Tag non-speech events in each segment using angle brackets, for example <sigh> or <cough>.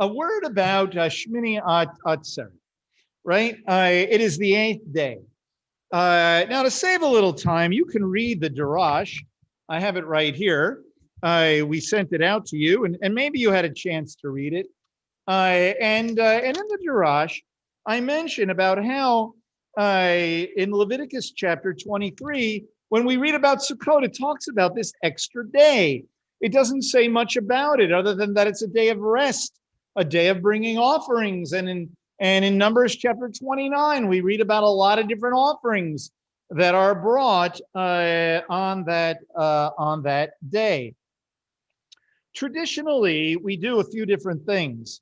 a word about uh, Shmini At- Atzeret, right? Uh, it is the eighth day. Uh, now, to save a little time, you can read the Darash. I have it right here. We sent it out to you, and, and maybe you had a chance to read it. And uh, and in the Darash, I mention about how in Leviticus chapter 23, when we read about Sukkot, it talks about this extra day. It doesn't say much about it other than that it's a day of rest, a day of bringing offerings. And in and in Numbers chapter 29, we read about a lot of different offerings that are brought uh, on that uh, on that day. Traditionally, we do a few different things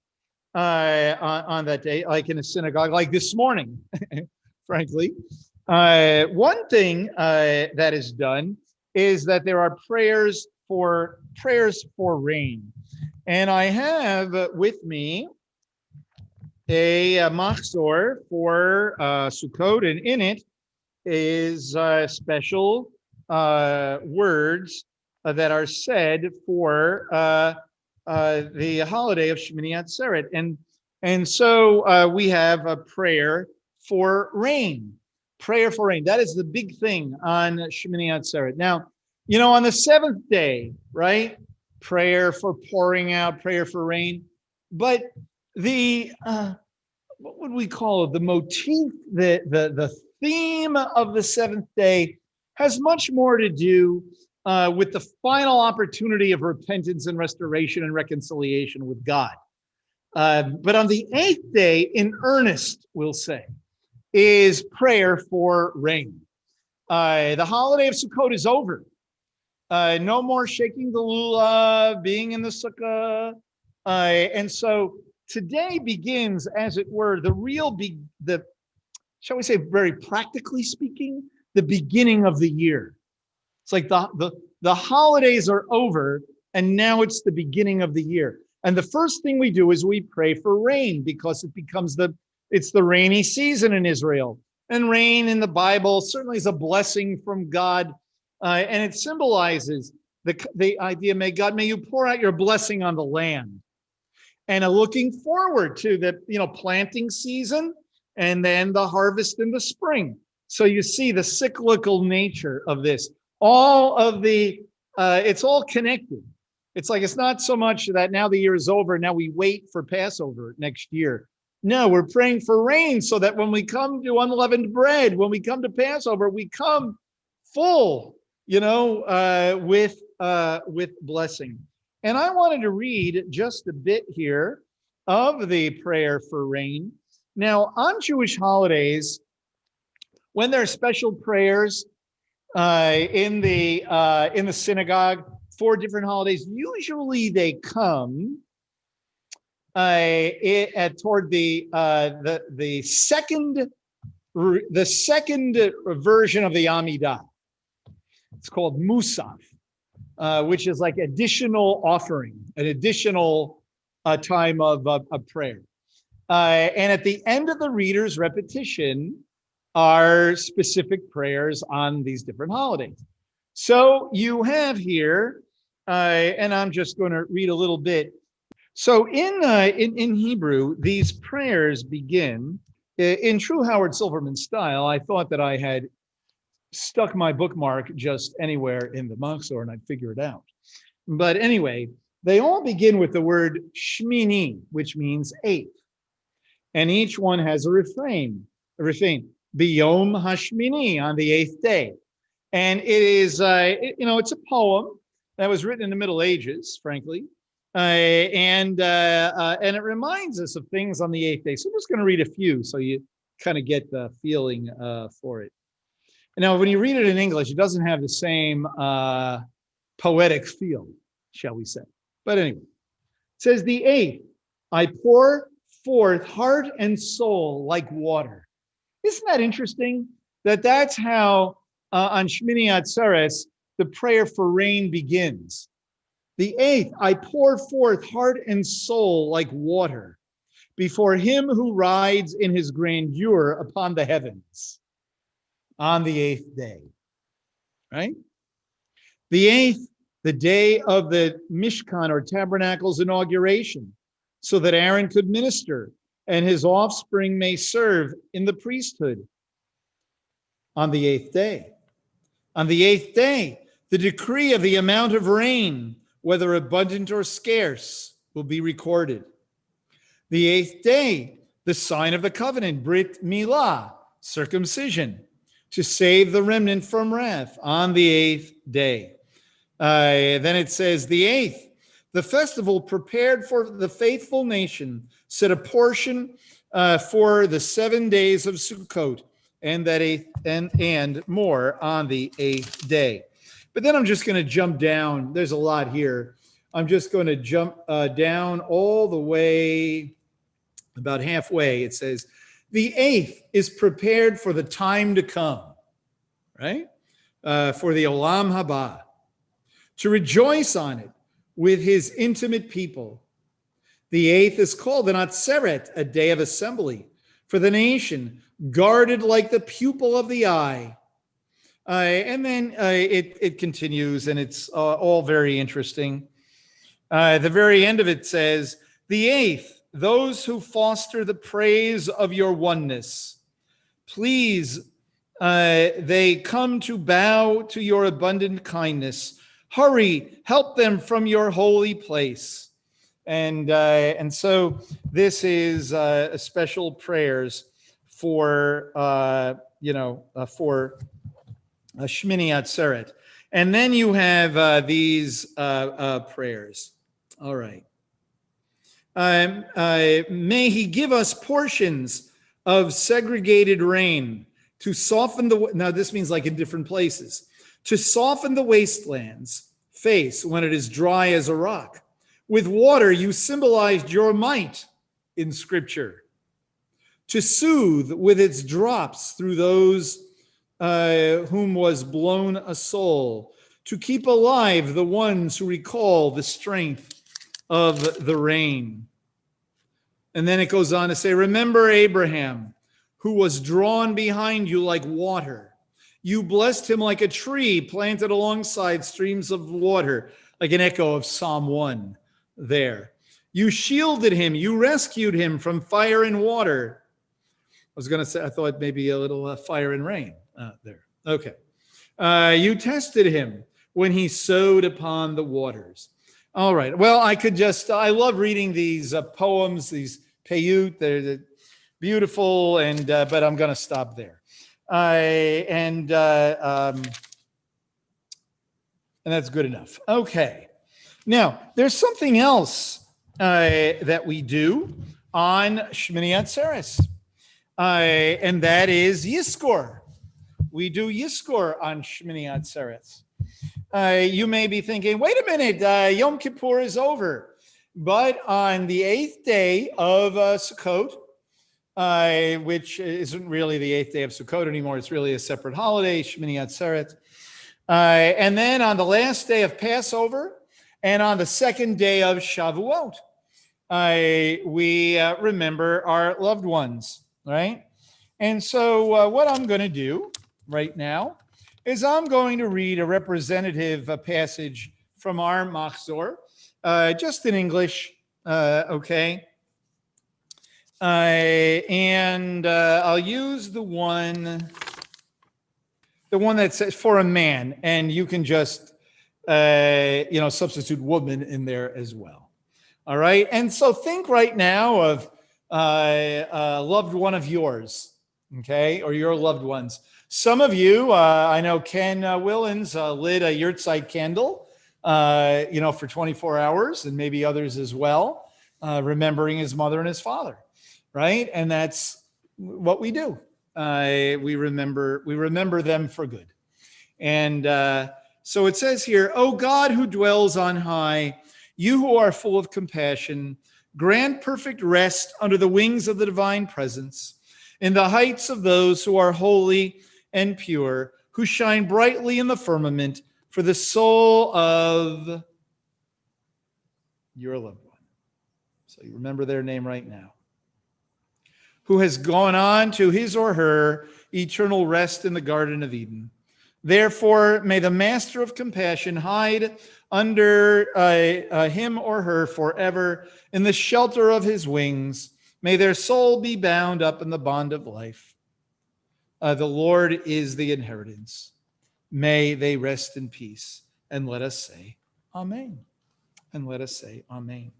uh, on, on that day, like in a synagogue, like this morning, <laughs> frankly. Uh, one thing uh, that is done is that there are prayers for prayers for rain, and I have with me a, a machzor for uh, Sukkot, and in it is uh, special uh, words uh, that are said for uh, uh, the holiday of Shmini Atzeret, and and so uh, we have a prayer for rain. Prayer for rain. That is the big thing on Shmini Atzeret. Now, you know, on the seventh day, right? Prayer for pouring out, prayer for rain. But the uh, what would we call it? The motif, the the the theme of the seventh day has much more to do uh, with the final opportunity of repentance and restoration and reconciliation with God. Uh, but on the eighth day, in earnest, we'll say, is prayer for rain. Uh, the holiday of Sukkot is over. Uh, no more shaking the lulav, being in the sukkah. Uh, and so today begins, as it were, the real be the shall we say, very practically speaking, the beginning of the year. It's like the the the holidays are over, and now it's the beginning of the year. And the first thing we do is we pray for rain because it becomes the it's the rainy season in Israel. And rain in the Bible certainly is a blessing from God, uh, and it symbolizes the the idea. May God, may you pour out your blessing on the land. And a looking forward to the you know planting season and then the harvest in the spring. So you see the cyclical nature of this. All of the uh, it's all connected. It's like it's not so much that now the year is over now we wait for passover next year. No we're praying for rain so that when we come to unleavened bread when we come to passover we come full you know uh, with uh, with blessing and I wanted to read just a bit here of the prayer for rain. Now, on Jewish holidays, when there are special prayers uh, in the uh, in the synagogue for different holidays, usually they come uh, it, at toward the uh, the the second the second version of the Amidah. It's called Musaf uh, which is like additional offering, an additional uh, time of, of, of prayer. Uh, and at the end of the reader's repetition are specific prayers on these different holidays. So you have here, uh, and I'm just going to read a little bit. So in, uh, in, in Hebrew, these prayers begin in true Howard Silverman style. I thought that I had stuck my bookmark just anywhere in the Machzor and I'd figure it out. But anyway, they all begin with the word Shmini, which means eighth. And each one has a refrain, a refrain, Biyom Hashmini, on the eighth day. And it is, uh, you know, it's a poem that was written in the Middle Ages, frankly. Uh, and uh, uh, and it reminds us of things on the eighth day. So I'm just going to read a few so you kind of get the feeling uh, for it. Now, when you read it in English, it doesn't have the same uh, poetic feel, shall we say. But anyway, it says, The eighth, I pour forth heart and soul like water. Isn't that interesting? That that's how uh, on Shmini Atzeres, the prayer for rain begins. The eighth, I pour forth heart and soul like water before him who rides in his grandeur upon the heavens on the eighth day. Right? The eighth, the day of the Mishkan or tabernacle's inauguration, so that Aaron could minister and his offspring may serve in the priesthood. On the eighth day, on the eighth day, the decree of the amount of rain, whether abundant or scarce, will be recorded. The eighth day, the sign of the covenant, Brit Milah, circumcision, to save the remnant from wrath on the eighth day. Uh, then it says, the eighth, the festival prepared for the faithful nation, set a portion uh, for the seven days of Sukkot, and that eighth and and more on the eighth day. But then I'm just going to jump down. There's a lot here. I'm just going to jump uh, down all the way, about halfway. It says, the eighth is prepared for the time to come, right? Uh, for the Olam Haba, to rejoice on it with his intimate people. The eighth is called the Atzeret, a day of assembly for the nation, guarded like the pupil of the eye. Uh, and then uh, it, it continues, and it's uh, all very interesting. Uh, the very end of it says, The eighth, those who foster the praise of your oneness. Please, uh, they come to bow to your abundant kindness. Hurry, help them from your holy place. And, uh, and so this is uh, a special prayers for, uh, you know, uh, for uh, Shmini Atzeret. And then you have these prayers. All right. Um, uh, may he give us portions of segregated rain to soften the. Now, this means like in different places to soften the wasteland's face when it is dry as a rock. With water, you symbolized your might in Scripture to soothe with its drops through those uh, whom was blown a soul, to keep alive the ones who recall the strength of the rain. And then it goes on to say, Remember Abraham, who was drawn behind you like water. You blessed him like a tree planted alongside streams of water, like an echo of Psalm 1 there. You shielded him, you rescued him from fire and water. I was going to say, I thought maybe a little uh, fire and rain uh, there. Okay. Uh, you tested him when he sowed upon the waters. All right. Well, I could just, I love reading these uh, poems, these payut. They're, they're beautiful, and uh, but I'm going to stop there. I and uh, um, and that's good enough. Okay. Now, there's something else uh, that we do on Shmini Atzeres, and that is Yizkor. We do Yizkor on Shmini Atzeres. Uh, you may be thinking, wait a minute, uh, Yom Kippur is over. But on the eighth day of uh, Sukkot, uh, which isn't really the eighth day of Sukkot anymore, it's really a separate holiday, Shmini Atzeret. Uh, and then on the last day of Passover and on the second day of Shavuot, uh, we uh, remember our loved ones, right? And so, what I'm going to do right now is I'm going to read a representative uh, passage from our Machzor, uh, just in English, uh, okay? Uh, and uh, I'll use the one, the one that says for a man, and you can just, you know, substitute woman in there as well. All right. And so think right now of a loved one of yours, okay, or your loved ones. Some of you, uh, I know Ken uh, Willens uh, lit a yahrzeit candle, uh, you know, for 24 hours, and maybe others as well, uh, remembering his mother and his father, right? And that's what we do. Uh, we remember we remember them for good. And so it says here, "O God who dwells on high, you who are full of compassion, grant perfect rest under the wings of the divine presence." In the heights of those who are holy and pure, who shine brightly in the firmament for the soul of your loved one. So you remember their name right now. Who has gone on to his or her eternal rest in the Garden of Eden. Therefore, may the master of compassion hide under uh, uh, him or her forever in the shelter of his wings. May their soul be bound up in the bond of life. Uh, the Lord is the inheritance. May they rest in peace. And let us say, Amen. And let us say, Amen.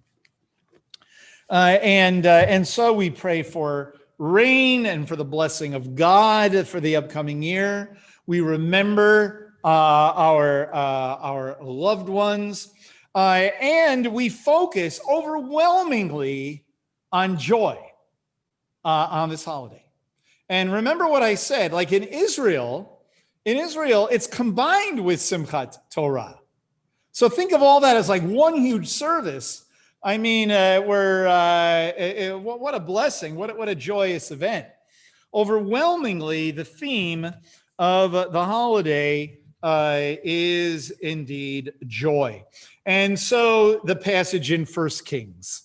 Uh, and uh, and so we pray for rain and for the blessing of God for the upcoming year. We remember uh, our uh, our loved ones, uh, and we focus overwhelmingly on joy uh, on this holiday. And remember what I said, like in Israel, in Israel, it's combined with Simchat Torah. So think of all that as like one huge service. I mean, uh, we're uh, uh, what a blessing! What what a joyous event! Overwhelmingly, the theme of the holiday uh, is indeed joy, and so the passage in First Kings,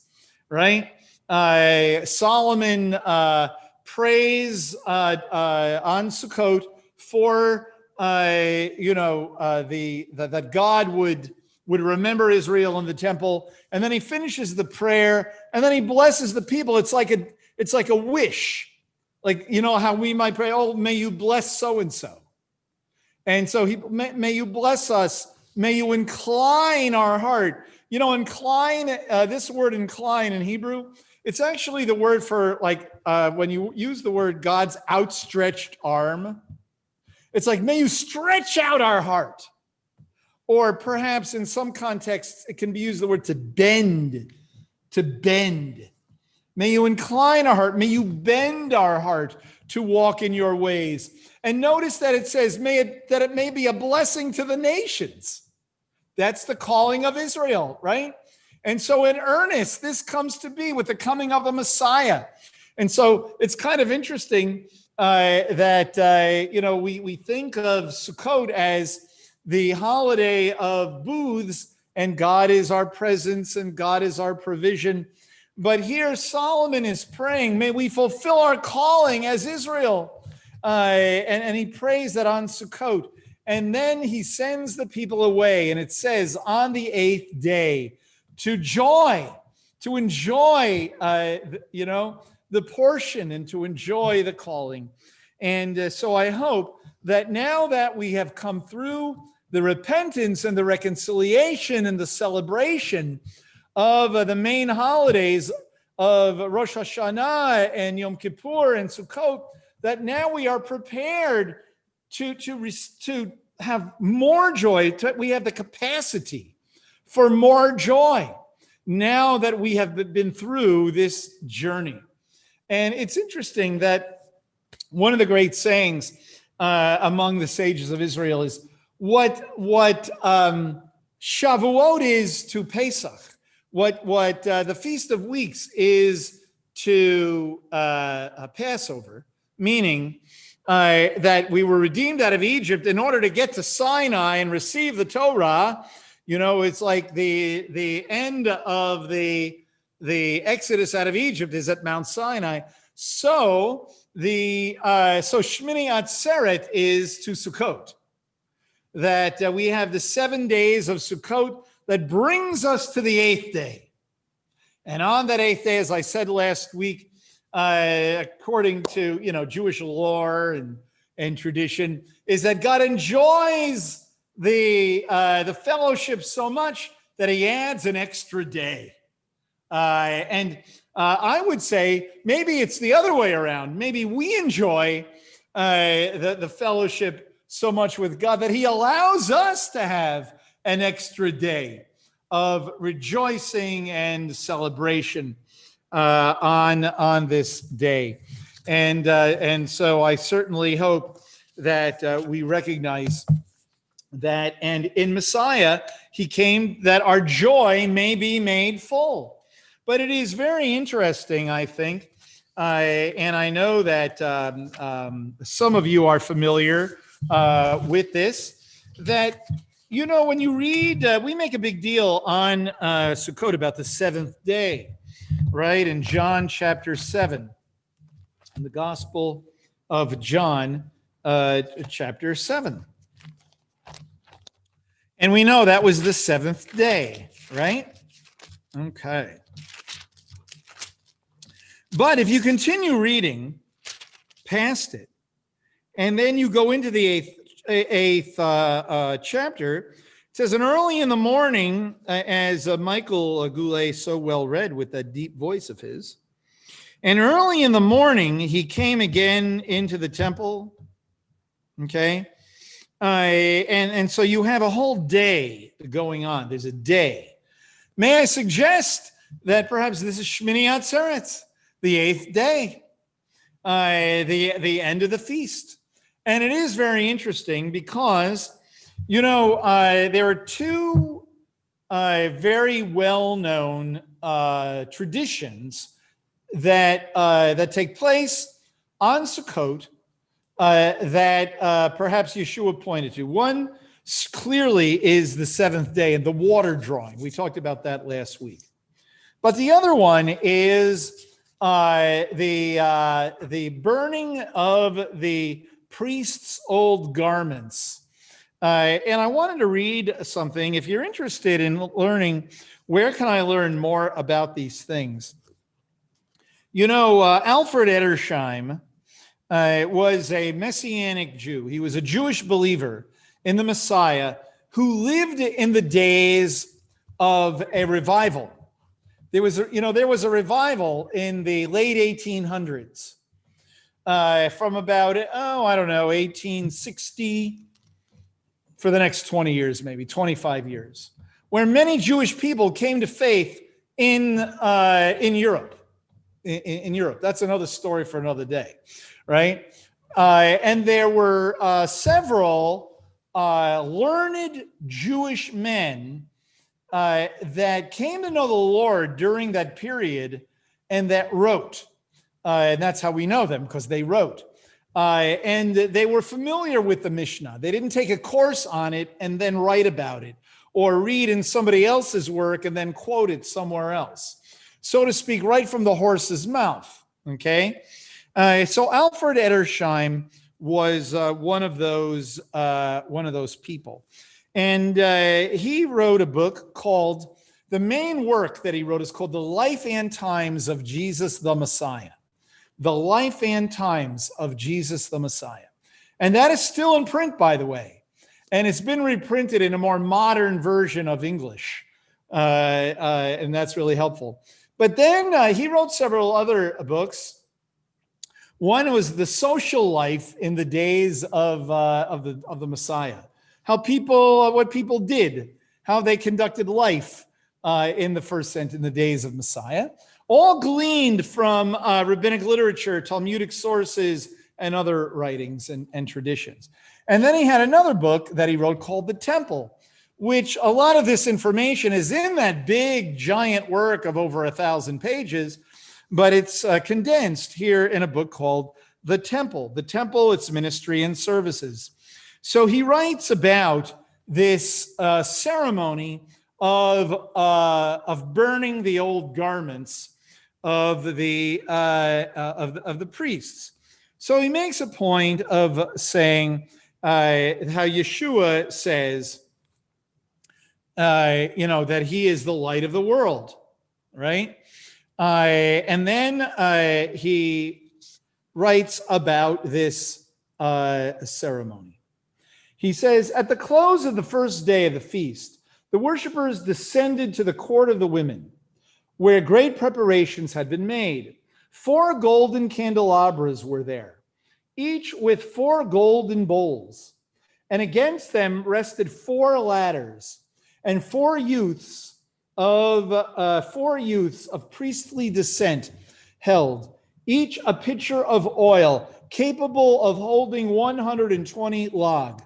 right? Uh, Solomon uh, prays uh, uh, on Sukkot for uh, you know uh, the, the that God would would remember Israel in the temple, and then he finishes the prayer, and then he blesses the people. It's like a it's like a wish, like you know how we might pray, "Oh, may you bless so and so," and so he may, may you bless us. May you incline our heart. You know, incline. Uh, this word incline in Hebrew it's actually the word for like uh, when you use the word God's outstretched arm. It's like, may you stretch out our heart. Or perhaps in some contexts, it can be used the word to bend, to bend. May you incline our heart. May you bend our heart to walk in your ways. And notice that it says, may it, that it may be a blessing to the nations. That's the calling of Israel, right? And so, in earnest, this comes to be with the coming of the Messiah. And so, it's kind of interesting uh, that uh, you know we we think of Sukkot as the holiday of booths, and God is our presence, and God is our provision. But here, Solomon is praying, may we fulfill our calling as Israel. Uh, and, and he prays that on Sukkot. And then he sends the people away. And it says, on the eighth day, to joy, to enjoy, uh, you know, the portion and to enjoy the calling. And uh, so I hope that now that we have come through the repentance and the reconciliation and the celebration of uh, the main holidays of Rosh Hashanah and Yom Kippur and Sukkot, that now we are prepared to, to, to have more joy. To, we have the capacity for more joy now that we have been through this journey. And it's interesting that one of the great sayings uh, among the sages of Israel is what what um, Shavuot is to Pesach, what what uh, the Feast of Weeks is to uh, Passover, meaning uh, that we were redeemed out of Egypt in order to get to Sinai and receive the Torah you know, it's like the the end of the the exodus out of Egypt is at Mount Sinai. So the uh, so Shmini Atzeret is to Sukkot. That uh, we have the seven days of Sukkot that brings us to the eighth day. And on that eighth day, as I said last week, uh, according to you know Jewish lore and and tradition, is that God enjoys the uh, the fellowship so much that he adds an extra day. Uh, and uh, I would say maybe it's the other way around. Maybe we enjoy uh, the, the fellowship so much with God that he allows us to have an extra day of rejoicing and celebration uh, on, on this day. And, uh, and so I certainly hope that we recognize that and in Messiah he came that our joy may be made full. But it is very interesting, I think, uh, and I know that um, um, some of you are familiar uh, with this. That you know, when you read, uh, we make a big deal on uh, Sukkot about the seventh day, right? In John chapter seven, in the Gospel of John, uh, chapter seven. And we know that was the seventh day, right? Okay. But if you continue reading past it, and then you go into the eighth, eighth uh, uh, chapter, it says, and early in the morning, uh, as Michael Goulet so well read with that deep voice of his, and early in the morning, he came again into the temple. Okay. And, and so you have a whole day going on. There's a day. May I suggest that perhaps this is Shmini Atzeret, the eighth day, uh, the, the end of the feast. And it is very interesting because, you know, uh, there are two uh, very well known uh, traditions that uh, that take place on Sukkot uh, that uh, perhaps Yeshua pointed to. One clearly is the seventh day and the water drawing. We talked about that last week. But the other one is uh, the uh, the burning of the priest's old garments. Uh, and I wanted to read something. If you're interested in learning, where can I learn more about these things? You know, uh, Alfred Edersheim uh, was a Messianic Jew. He was a Jewish believer in the Messiah who lived in the days of a revival. There was, a, you know, there was a revival in the late 1800s, uh, from about oh, I don't know, 1860 for the next 20 years, maybe 25 years, where many Jewish people came to faith in uh, in Europe in, in Europe. That's another story for another day, right? Uh, and there were uh, several uh, learned Jewish men uh, that came to know the Lord during that period and that wrote. Uh, and that's how we know them because they wrote. Uh, and they were familiar with the Mishnah. They didn't take a course on it and then write about it or read in somebody else's work and then quote it somewhere else so to speak, right from the horse's mouth. Okay. Uh, so Alfred Edersheim was uh, one of those uh, one of those people, and uh, he wrote a book called. The main work that he wrote is called "The Life and Times of Jesus the Messiah." The Life and Times of Jesus the Messiah, and that is still in print, by the way, and it's been reprinted in a more modern version of English, uh, uh, and that's really helpful. But then uh, he wrote several other books. One was the social life in the days of, uh, of, the, of the Messiah, how people, uh, what people did, how they conducted life uh, in the first century, in the days of Messiah, all gleaned from uh, rabbinic literature, Talmudic sources, and other writings and, and traditions. And then he had another book that he wrote called The Temple, which a lot of this information is in that big giant work of over a thousand pages, but it's uh, condensed here in a book called The Temple, The Temple, its ministry and services. So he writes about this uh, ceremony of, uh, of burning the old garments of the, uh, uh, of, the, of the priests. So he makes a point of saying uh, how Yeshua says, you know, that he is the light of the world, right? Uh, and then uh, he writes about this uh, ceremony. He says, At the close of the first day of the feast, the worshippers descended to the court of the women, where great preparations had been made. Four golden candelabras were there, each with four golden bowls, and against them rested four ladders and four youths of uh, four youths of priestly descent held each a pitcher of oil capable of holding 120 log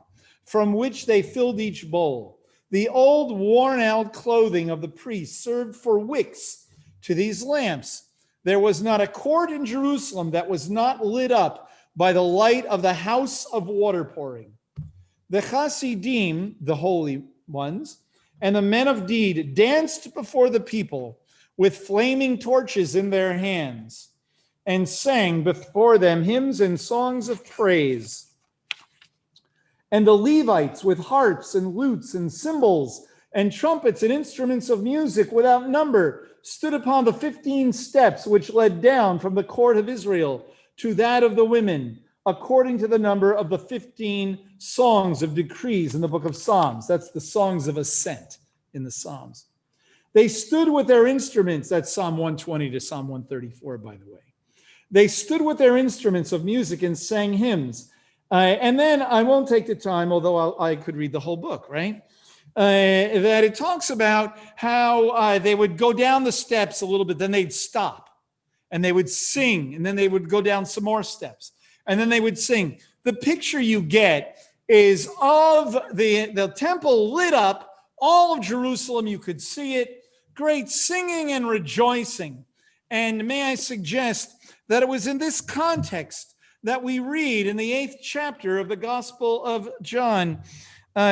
from which they filled each bowl. The old worn out clothing of the priests served for wicks to these lamps. There was not a court in jerusalem that was not lit up by the light of the house of water pouring. The chassidim the holy ones and the men of deed danced before the people with flaming torches in their hands and sang before them hymns and songs of praise. And the Levites with harps and lutes and cymbals and trumpets and instruments of music without number stood upon the 15 steps which led down from the court of Israel to that of the women, according to the number of the 15 songs of degrees in the book of Psalms. That's the songs of ascent in the Psalms. They stood with their instruments. That's Psalm 120 to Psalm 134, by the way. They stood with their instruments of music and sang hymns. Uh, and then I won't take the time, although I'll, i could read the whole book, right? Uh, that it talks about how uh, they would go down the steps a little bit, then they'd stop and they would sing, and then they would go down some more steps, and then they would sing. The picture you get is of the, the temple lit up, all of Jerusalem, you could see it, great singing and rejoicing. And may I suggest that it was in this context that we read in the eighth chapter of the Gospel of John uh,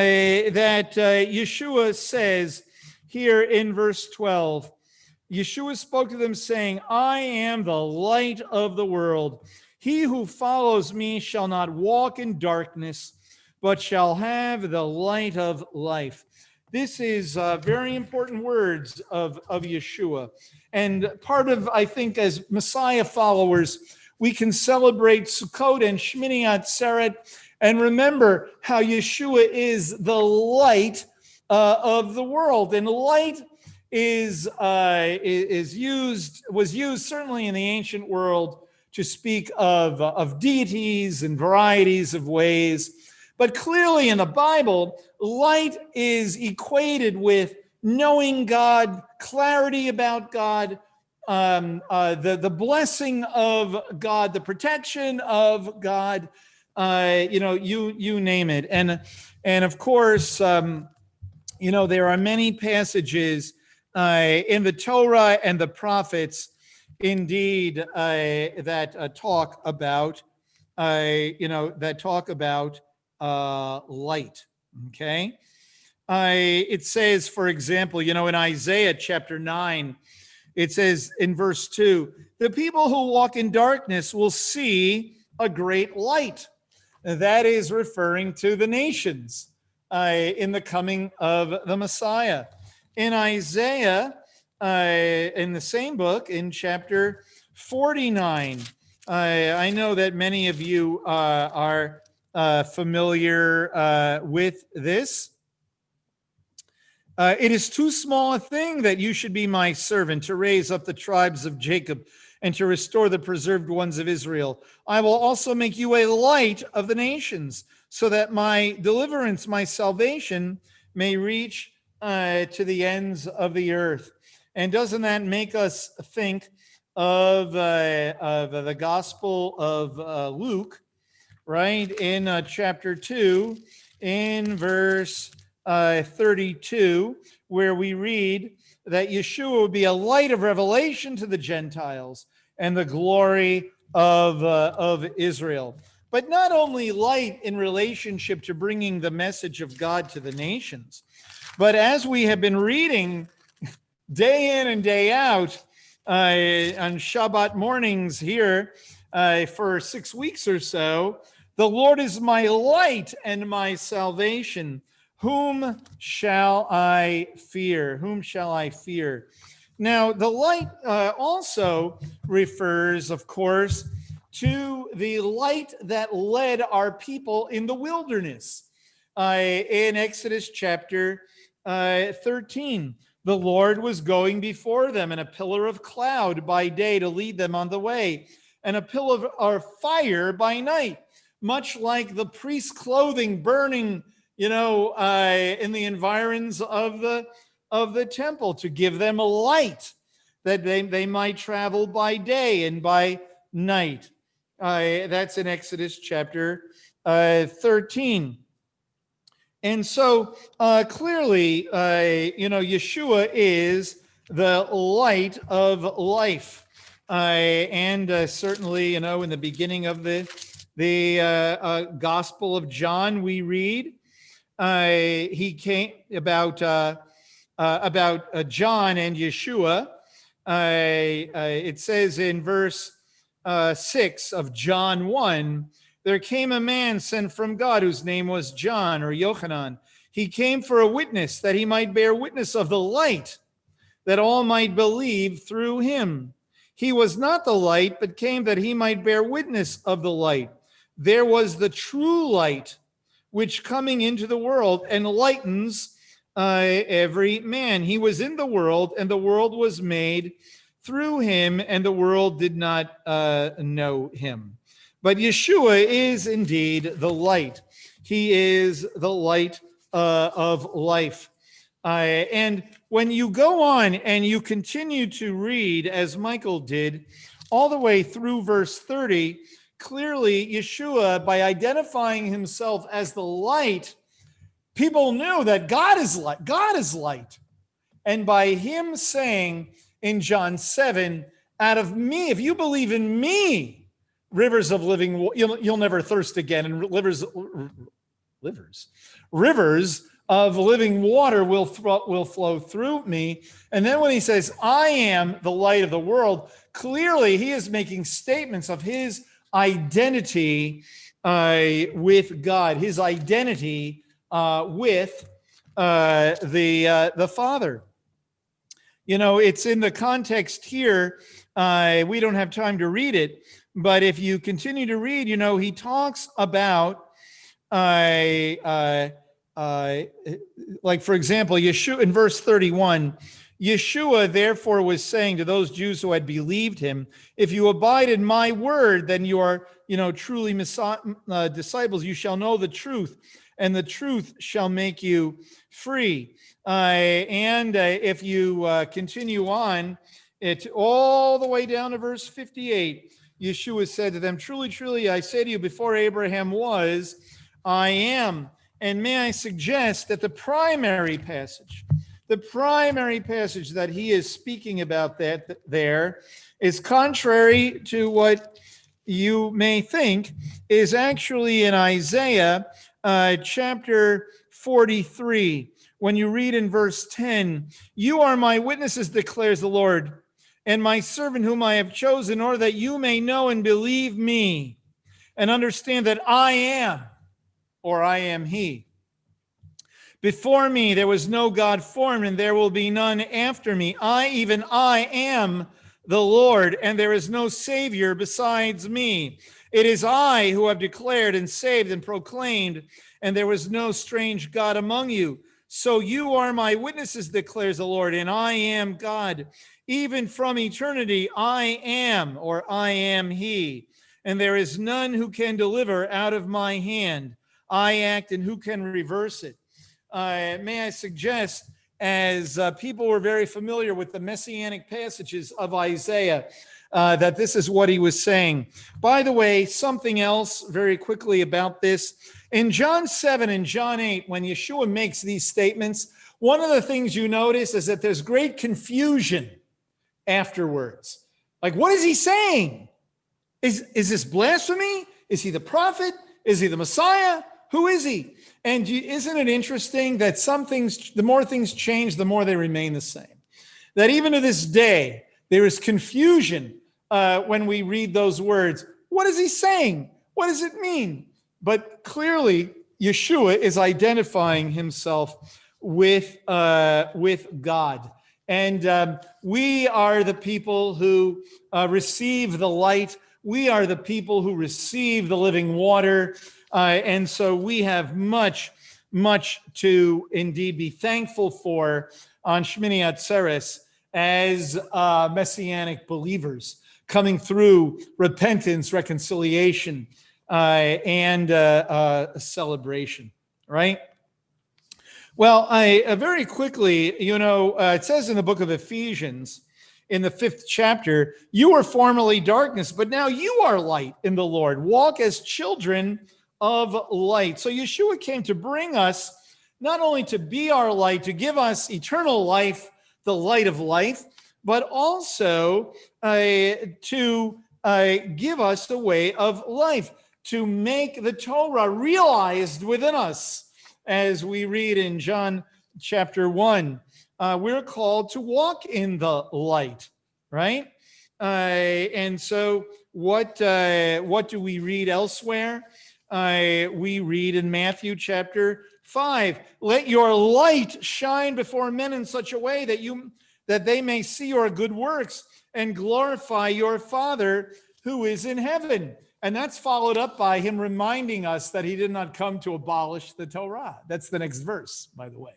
that uh, Yeshua says here in verse 12 Yeshua spoke to them, saying, I am the light of the world. He who follows me shall not walk in darkness, but shall have the light of life. This is uh, very important words of, of Yeshua. And part of, I think, as Messiah followers, we can celebrate Sukkot and Shmini Atzeret and remember how Yeshua is the light uh, of the world. And light is, uh, is used, was used certainly in the ancient world to speak of, of deities and varieties of ways. But clearly in the Bible, light is equated with knowing God, clarity about God, um, uh, the, the blessing of God, the protection of God, uh, you know, you, you name it. And, and of course, um, you know, there are many passages uh, in the Torah and the prophets, indeed, uh, that uh, talk about, uh, you know, that talk about uh, light. Okay. it says, for example, you know, in Isaiah chapter 9, it says in verse 2 the people who walk in darkness will see a great light. That is referring to the nations uh, in the coming of the Messiah. In Isaiah, uh, in the same book, in chapter 49, uh, I know that many of you uh, are uh, familiar uh, with this. Uh, it is too small a thing that you should be my servant to raise up the tribes of Jacob and to restore the preserved ones of Israel. I will also make you a light of the nations, so that my deliverance, my salvation, may reach uh, to the ends of the earth. And doesn't that make us think of, uh, of the Gospel of uh, Luke? right? In uh, chapter 2, in verse uh, 32, where we read that Yeshua would be a light of revelation to the Gentiles and the glory of, uh, of Israel. But not only light in relationship to bringing the message of God to the nations, but as we have been reading day in and day out uh, on Shabbat mornings here uh, for six weeks or so, the Lord is my light and my salvation. Whom shall I fear? Whom shall I fear? Now, the light uh, also refers, of course, to the light that led our people in the wilderness. Uh, in Exodus chapter uh, 13, the Lord was going before them in a pillar of cloud by day to lead them on the way, and a pillar of fire by night much like the priest's clothing burning, you know, uh, in the environs of the of the temple to give them a light that they, they might travel by day and by night. Uh, that's in Exodus chapter uh, 13. And so uh, clearly, uh, you know, Yeshua is the light of life. Uh, and uh, certainly, you know, in the beginning of the the uh, uh, Gospel of John, we read, he came about about John and Yeshua. it says in verse six of John one there came a man sent from God whose name was John or Yochanan. He came for a witness that he might bear witness of the light, that all might believe through him. He was not the light, but came that he might bear witness of the light. There was the true light, which coming into the world enlightens uh, every man. He was in the world, and the world was made through him, and the world did not uh, know him. But Yeshua is indeed the light. He is the light uh, of life. Uh, and when you go on and you continue to read, as Michael did, all the way through verse 30, clearly Yeshua, by identifying himself as the light, people knew that God is light. God is light. And by him saying in John 7, out of me, if you believe in me, rivers of living, you'll, you'll never thirst again. And rivers, livers, rivers of living water will, will flow through me. And then when he says, I am the light of the world, clearly he is making statements of his identity uh, with God, his identity uh, with uh, the, uh, the Father. You know, it's in the context here. Uh, we don't have time to read it, but if you continue to read, you know, he talks about uh, uh, like for example, Yeshua in verse 31, Yeshua therefore was saying to those Jews who had believed him, if you abide in my word, then you are, you know, truly messiah, uh, disciples. You shall know the truth, and the truth shall make you free. Uh, and uh, if you uh, continue on, it all the way down to verse 58, Yeshua said to them, Truly, truly, I say to you, before Abraham was, I am. And may I suggest that the primary passage, the primary passage that he is speaking about that there is contrary to what you may think is actually in Isaiah uh, chapter 43. When you read in verse 10, you are my witnesses, declares the Lord, and my servant whom I have chosen, in order that you may know and believe me and understand that I am or I am he. Before me there was no God formed, and there will be none after me. I, even I, am the Lord, and there is no Savior besides me. It is I who have declared and saved and proclaimed, and there was no strange God among you. So you are my witnesses, declares the Lord, and I am God. Even from eternity, I am, or I am He, and there is none who can deliver out of my hand. I act, and who can reverse it? Uh, may I suggest, as uh, people were very familiar with the messianic passages of Isaiah, uh, that this is what he was saying. By the way, something else very quickly about this. In John 7 and John 8, when Yeshua makes these statements, one of the things you notice is that there's great confusion afterwards. Like, what is he saying? Is, is this blasphemy? Is he the prophet? Is he the Messiah? Who is he? And isn't it interesting that some things, the more things change, the more they remain the same? That even to this day, there is confusion uh, when we read those words. What is he saying? What does it mean? But clearly, Yeshua is identifying himself with, uh, with God. And um, we are the people who uh, receive the light. We are the people who receive the living water. Uh, and so we have much, much to indeed be thankful for on Shmini Atzeres as uh, messianic believers coming through repentance, reconciliation, and uh, uh, celebration, right? Well, I uh, very quickly, you know, it says in the book of Ephesians, in the fifth chapter, you were formerly darkness, but now you are light in the Lord. Walk as children of light. So Yeshua came to bring us not only to be our light, to give us eternal life, the light of life, but also uh, to uh, give us the way of life, to make the Torah realized within us. As we read in John chapter 1, uh, we're called to walk in the light, right? Uh, and so, what uh, what do we read elsewhere? Uh, we read in Matthew chapter five. Let your light shine before men in such a way that you that they may see your good works and glorify your Father who is in heaven. And that's followed up by him reminding us that he did not come to abolish the Torah. That's the next verse, by the way.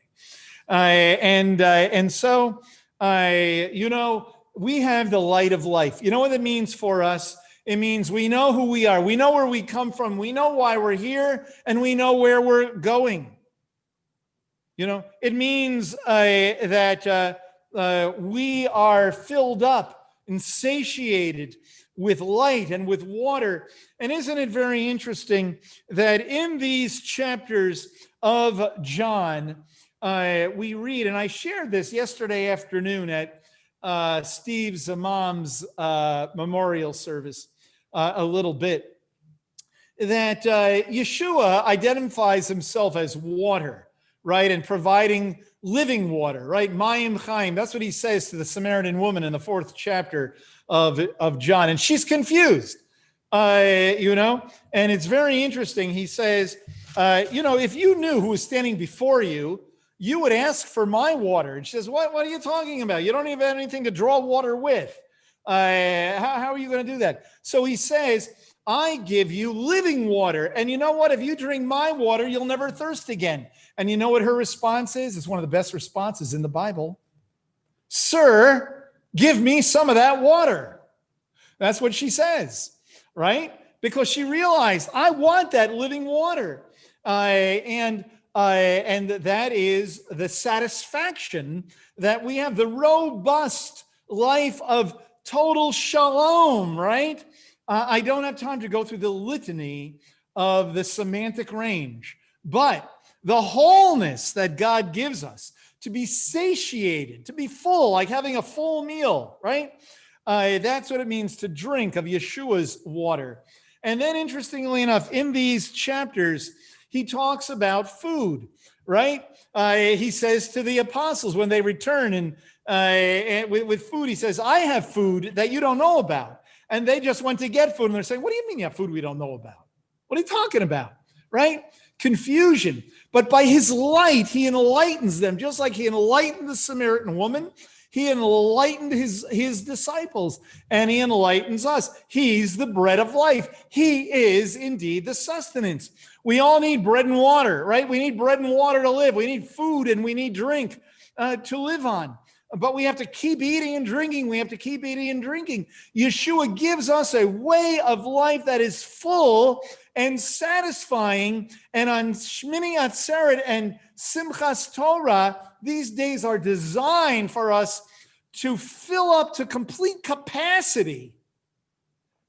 Uh, and uh, and so, uh, you know, we have the light of life. You know what it means for us? It means we know who we are. We know where we come from. We know why we're here, and we know where we're going. You know, it means uh, that uh, uh, we are filled up and satiated with light and with water. And isn't it very interesting that in these chapters of John, uh, we read, and I shared this yesterday afternoon at uh, Steve's mom's uh, memorial service uh, a little bit, that uh, Yeshua identifies himself as water, right? And providing living water, right? Mayim Chaim. That's what he says to the Samaritan woman in the fourth chapter of, of John. And she's confused, uh, you know? And it's very interesting. He says, uh, you know, if you knew who was standing before you, you would ask for my water. And she says, what, what are you talking about? You don't even have anything to draw water with. Uh, how, how are you going to do that? So he says, I give you living water. And you know what? If you drink my water, you'll never thirst again. And you know what her response is? It's one of the best responses in the Bible. Sir, give me some of that water. That's what she says, right? Because she realized, I want that living water. Uh, and uh, and that is the satisfaction that we have, the robust life of total shalom, right? Uh, I don't have time to go through the litany of the semantic range, but the wholeness that God gives us to be satiated, to be full, like having a full meal, right? Uh, that's what it means to drink of Yeshua's water. And then, interestingly enough, in these chapters, he talks about food, right? Uh, he says to the apostles when they return and uh, with, with food, he says, I have food that you don't know about and they just went to get food and they're saying, What do you mean you have food we don't know about? What are you talking about? Right? Confusion. But by his light, he enlightens them, just like he enlightened the Samaritan woman. He enlightened his, his disciples and he enlightens us. He's the bread of life. He is indeed the sustenance. We all need bread and water, right? We need bread and water to live. We need food and we need drink uh, to live on but we have to keep eating and drinking. We have to keep eating and drinking. Yeshua gives us a way of life that is full and satisfying. And on Shmini Atzeret and Simchas Torah, these days are designed for us to fill up to complete capacity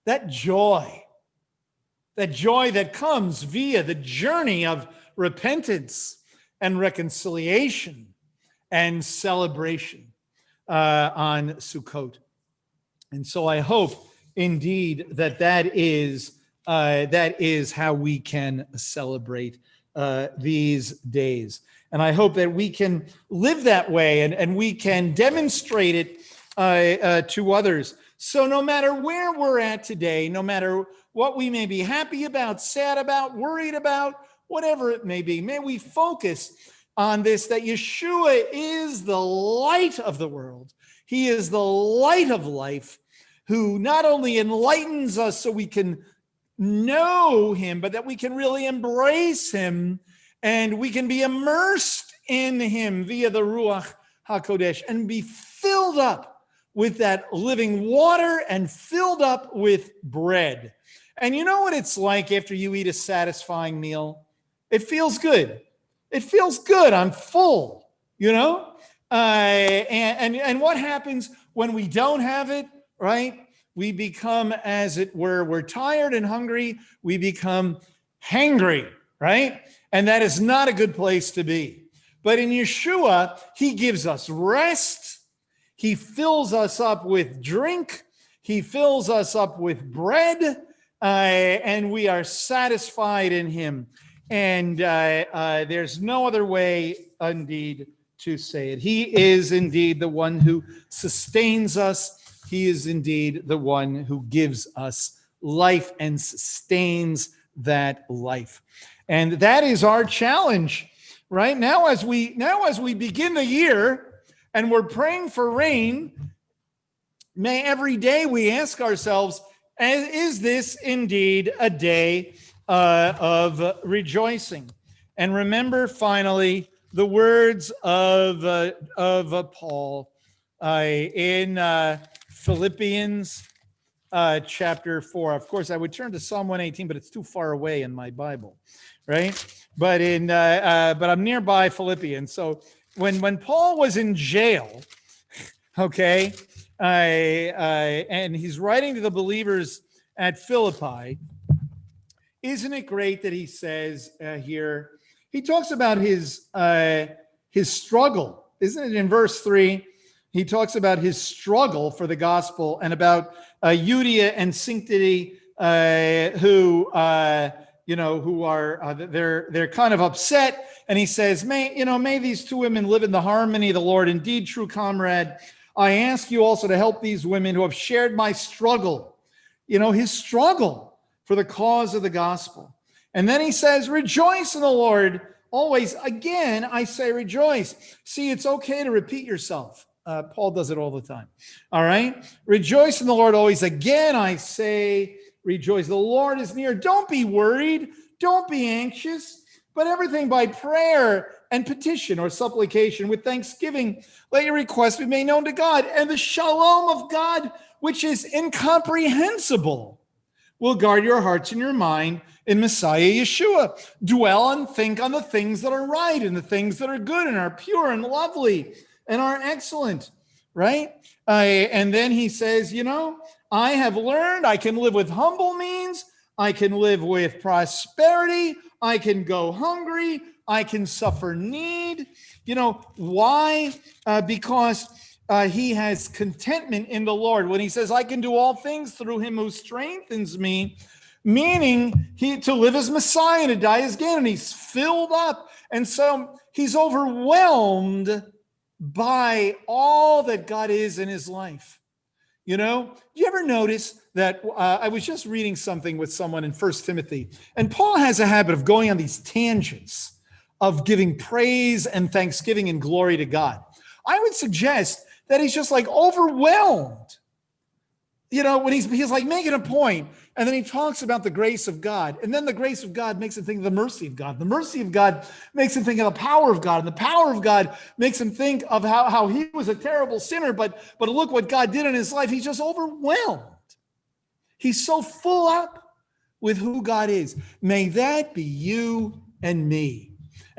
that joy, that joy that comes via the journey of repentance and reconciliation and celebration uh, on Sukkot. And so I hope indeed that that is uh, that is how we can celebrate uh, these days. And I hope that we can live that way and, and we can demonstrate it uh, uh, to others. So, no matter where we're at today, no matter what we may be happy about, sad about, worried about, whatever it may be, may we focus on this that Yeshua is the light of the world. He is the light of life who not only enlightens us so we can know him, but that we can really embrace him and we can be immersed in him via the Ruach HaKodesh and be filled up with that living water and filled up with bread. And you know what it's like after you eat a satisfying meal? It feels good. It feels good. I'm full, you know? Uh, and, and, and what happens when we don't have it, right? We become, as it were, we're tired and hungry. We become hangry, right? And that is not a good place to be. But in Yeshua, he gives us rest. He fills us up with drink. He fills us up with bread. Uh, and we are satisfied in him. And uh, uh, there's no other way, indeed, to say it. He is indeed the one who sustains us He is indeed the one who gives us life and sustains that life. And that is our challenge right now as we now as we begin the year and we're praying for rain may every day we ask ourselves is this indeed a day uh, of rejoicing and remember finally the words of uh, of uh, paul uh, in uh, philippians uh, chapter 4 of course i would turn to psalm 118 but it's too far away in my bible right but in but I'm nearby Philippians. So when when Paul was in jail, <laughs> okay, I and he's writing to the believers at Philippi. Isn't it great that he says uh, here? He talks about his uh, his struggle, isn't it? In verse three, he talks about his struggle for the gospel and about uh, Euodia and Syntyche, uh, who uh, you know, who are uh, they're they're kind of upset. And he says, "May you know, may these two women live in the harmony of the Lord. Indeed, true comrade, I ask you also to help these women who have shared my struggle. You know, his struggle for the cause of the gospel." And then he says, "Rejoice in the Lord." Always, again, I say rejoice. See, it's okay to repeat yourself. Uh, Paul does it all the time. All right. Rejoice in the Lord always. Again, I say rejoice. The Lord is near. Don't be worried. Don't be anxious, but everything by prayer and petition or supplication with thanksgiving. Let your requests be made known to God. And the shalom of God, which is incomprehensible, will guard your hearts and your mind in Messiah Yeshua. Dwell and think on the things that are right and the things that are good and are pure and lovely and are excellent, right? Uh, and then he says, you know, I have learned I can live with humble means, I can live with prosperity, I can go hungry, I can suffer need. You know, why? Uh, because uh, he has contentment in the Lord. When he says, I can do all things through him who strengthens me, meaning he to live as Messiah, and to die as gain, and he's filled up. And so he's overwhelmed by all that God is in his life. You know, do you ever notice that uh, I was just reading something with someone in First Timothy, and Paul has a habit of going on these tangents of giving praise and thanksgiving and glory to God. I would suggest that he's just like overwhelmed. You know, when he's he's like making a point, and then he talks about the grace of God. And then the grace of God makes him think of the mercy of God. The mercy of God makes him think of the power of God. And the power of God makes him think of how, how he was a terrible sinner, but, but look what God did in his life. He's just overwhelmed. He's so full up with who God is. May that be you and me.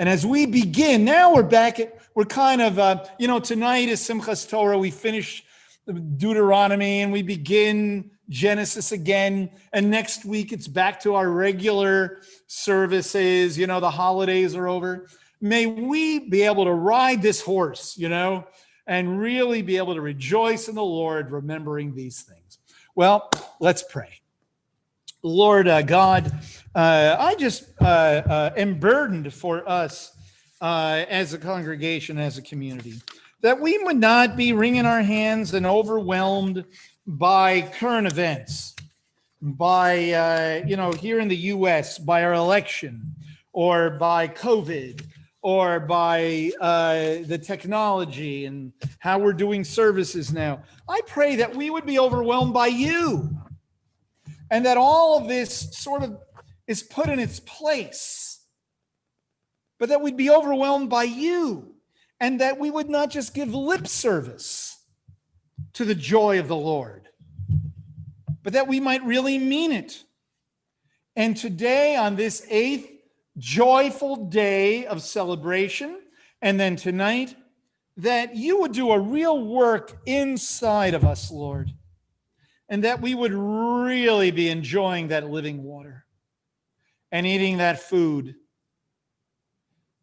And as we begin, now we're back at, we're kind of, uh, you know, tonight is Simchas Torah. We finish Deuteronomy and we begin Genesis again. And next week, it's back to our regular services. You know, the holidays are over. May we be able to ride this horse, you know, and really be able to rejoice in the Lord, remembering these things. Well, let's pray. Lord uh, God, uh, I just uh, uh am burdened for us uh, as a congregation, as a community, that we would not be wringing our hands and overwhelmed by current events, by, uh, you know, here in the US, by our election, or by COVID, or by uh, the technology and how we're doing services now. I pray that we would be overwhelmed by you and that all of this sort of is put in its place, but that we'd be overwhelmed by you and that we would not just give lip service to the joy of the Lord, but that we might really mean it. And today, on this eighth joyful day of celebration, and then tonight, that you would do a real work inside of us, Lord, and that we would really be enjoying that living water and eating that food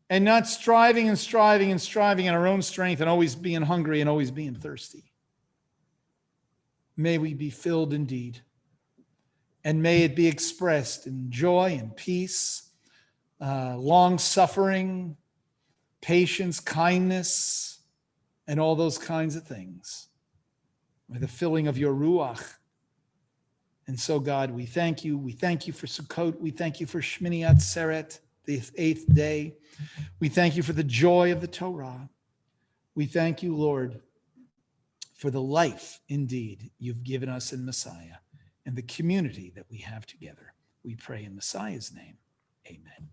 and not striving and striving and striving in our own strength and always being hungry and always being thirsty. May we be filled indeed. And may it be expressed in joy and peace, uh, long suffering, patience, kindness, and all those kinds of things. by the filling of your Ruach. And so, God, we thank you. We thank you for Sukkot. We thank you for Shmini Atzeret, the eighth day. We thank you for the joy of the Torah. We thank you, Lord, for the life indeed you've given us in Messiah and the community that we have together. We pray in Messiah's name. Amen.